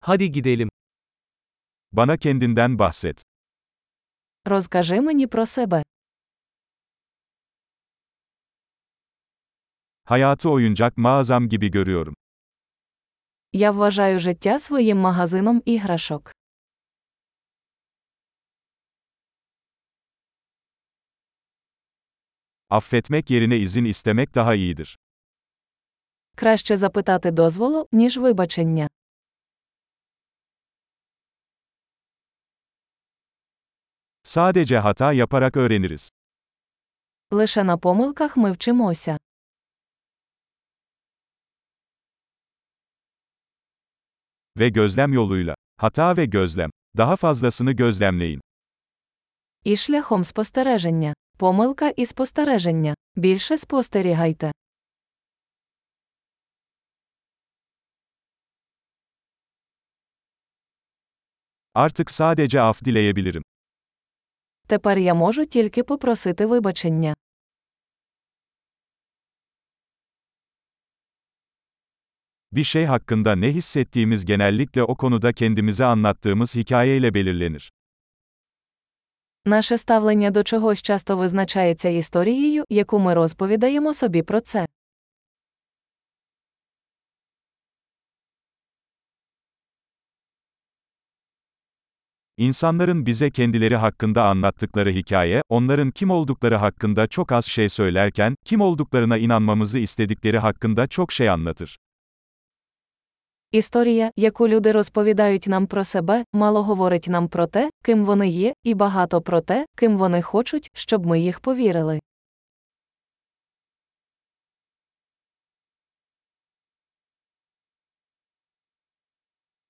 Hadi gidelim. Bana kendinden bahset. Розкажи мені про себе. Hayatı oyuncak mağazam gibi görüyorum. Я вважаю життя своїм магазином іграшок. Affetmek yerine izin istemek daha iyidir. Краще запитати дозволу, ніж вибачення. Sadece hata yaparak öğreniriz. Лише на помилках ми вчимося. Ve gözlem yoluyla. Hata ve gözlem. Daha fazlasını gözlemleyin. І шляхом спостереження. Помилка і спостереження. Більше спостерігайте. Artık sadece af dileyebilirim. Тепер я можу тільки попросити вибачення. Bir şey hakkında ne hissettiğimiz genellikle o konuda kendimize anlattığımız hikayeyle belirlenir. Наше ставлення до чогось часто визначається історією, яку ми розповідаємо собі про це. İnsanların bize kendileri hakkında anlattıkları hikaye, onların kim oldukları hakkında çok az şey söylerken, kim olduklarına inanmamızı istedikleri hakkında çok şey anlatır. Історія, яку люди розповідають нам про себе, мало говорить нам про те, ким вони є, і багато про те, ким вони хочуть, щоб ми їх повірили.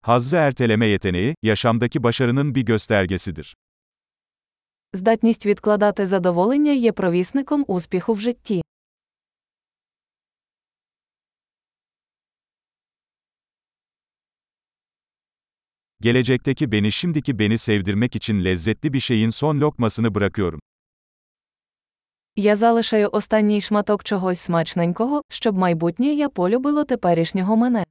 Hazzı erteleme yeteneği, yaşamdaki başarının bir göstergesidir. Здатність відкладати задоволення є провісником успіху в житті. Gelecekteki beni şimdiki beni sevdirmek için lezzetli bir şeyin son lokmasını bırakıyorum. Я залишаю останній шматок чогось смачненького, щоб майбутнє я полюбило теперішнього мене.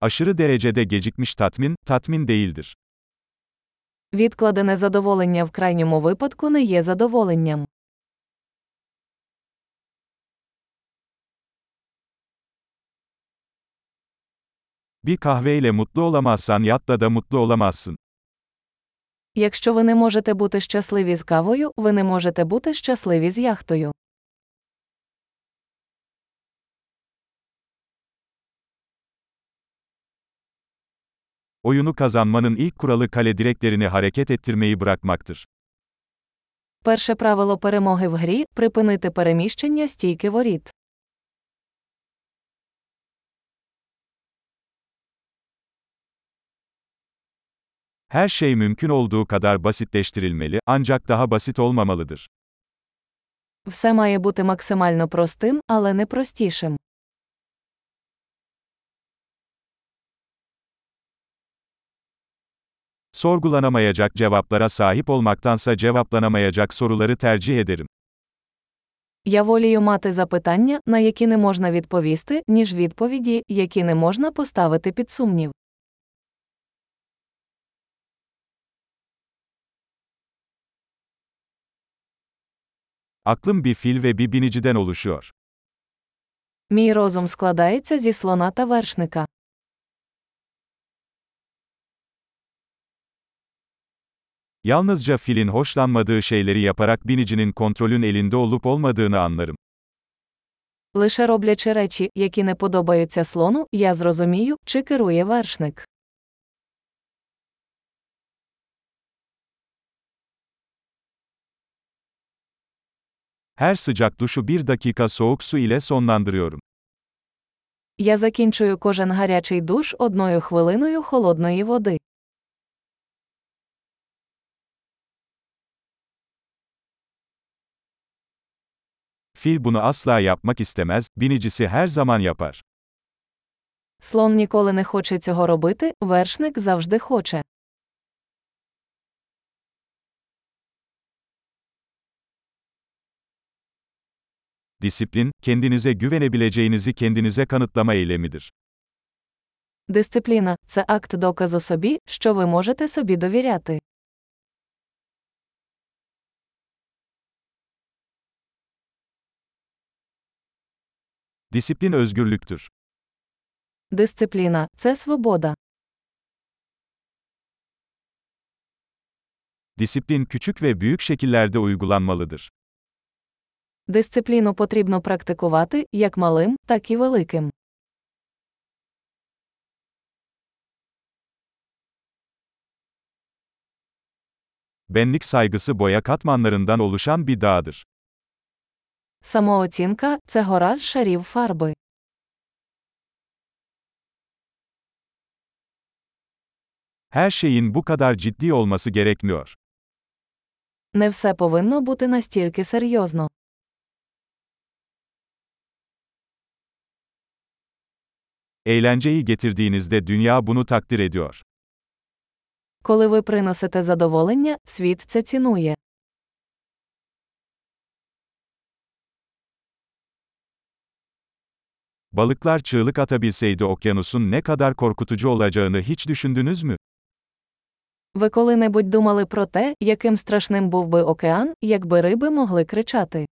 Aşırı derecede gecikmiş tatmin, tatmin değildir. Відкладене задоволення в крайньому випадку не є задоволенням. Bir kahveyle mutlu olamazsan yatla da mutlu olamazsın. Якщо ви не можете бути щасливі з кавою, ви не можете бути щасливі з яхтою. Oyunu kazanmanın ilk kuralı kale direklerini hareket ettirmeyi bırakmaktır. Перше правило перемоги в грі припинити переміщення стійки воріт. Her şey mümkün olduğu kadar basitleştirilmeli, ancak daha basit olmamalıdır. Все має бути максимально простим, але не простішим. Sorgulanamayacak cevaplara sahip olmaktansa cevaplanamayacak soruları tercih ederim. Я волію мати запитання, на які не можна відповісти, ніж відповіді, які не можна поставити під сумнів. Aklım bir fil ve bir biniciden oluşuyor. Мій розум складається зі слона та вершника. Yalnızca filin hoşlanmadığı şeyleri yaparak binicinin kontrolün elinde olup olmadığını anlarım. Лише роблячи речі, які не подобаються слону, я зрозумію, чи керує вершник. Her sıcak duşu bir dakika soğuk su ile sonlandırıyorum. Я закінчую кожен гарячий душ одною хвилиною холодної води. Fil bunu asla yapmak istemez, binicisi her zaman yapar. Слон ніколи не хоче цього робити, вершник завжди хоче. Disiplin, kendinize güvenebileceğinizi kendinize kanıtlama eylemidir. Дисципліна це акт доказу собі, що ви можете собі довіряти. Disiplin özgürlüktür. Дисципліна це свобода. Disiplin küçük ve büyük şekillerde uygulanmalıdır. Дисципліну потрібно практикувати як малим, так і великим. Benlik saygısı boya katmanlarından oluşan bir dağdır. Самооцінка це гора з шарів фарби. Her şeyin bu kadar ciddi olması gerekmiyor. Не все повинно бути настільки серйозно. Eğlenceyi getirdiğinizde dünya bunu takdir ediyor. Коли ви приносите задоволення, світ це цінує. Balıklar çığlık atabilseydi okyanusun ne kadar korkutucu olacağını hiç düşündünüz mü? Ви коли-небудь думали про те, яким страшним був би океан, якби риби могли кричати?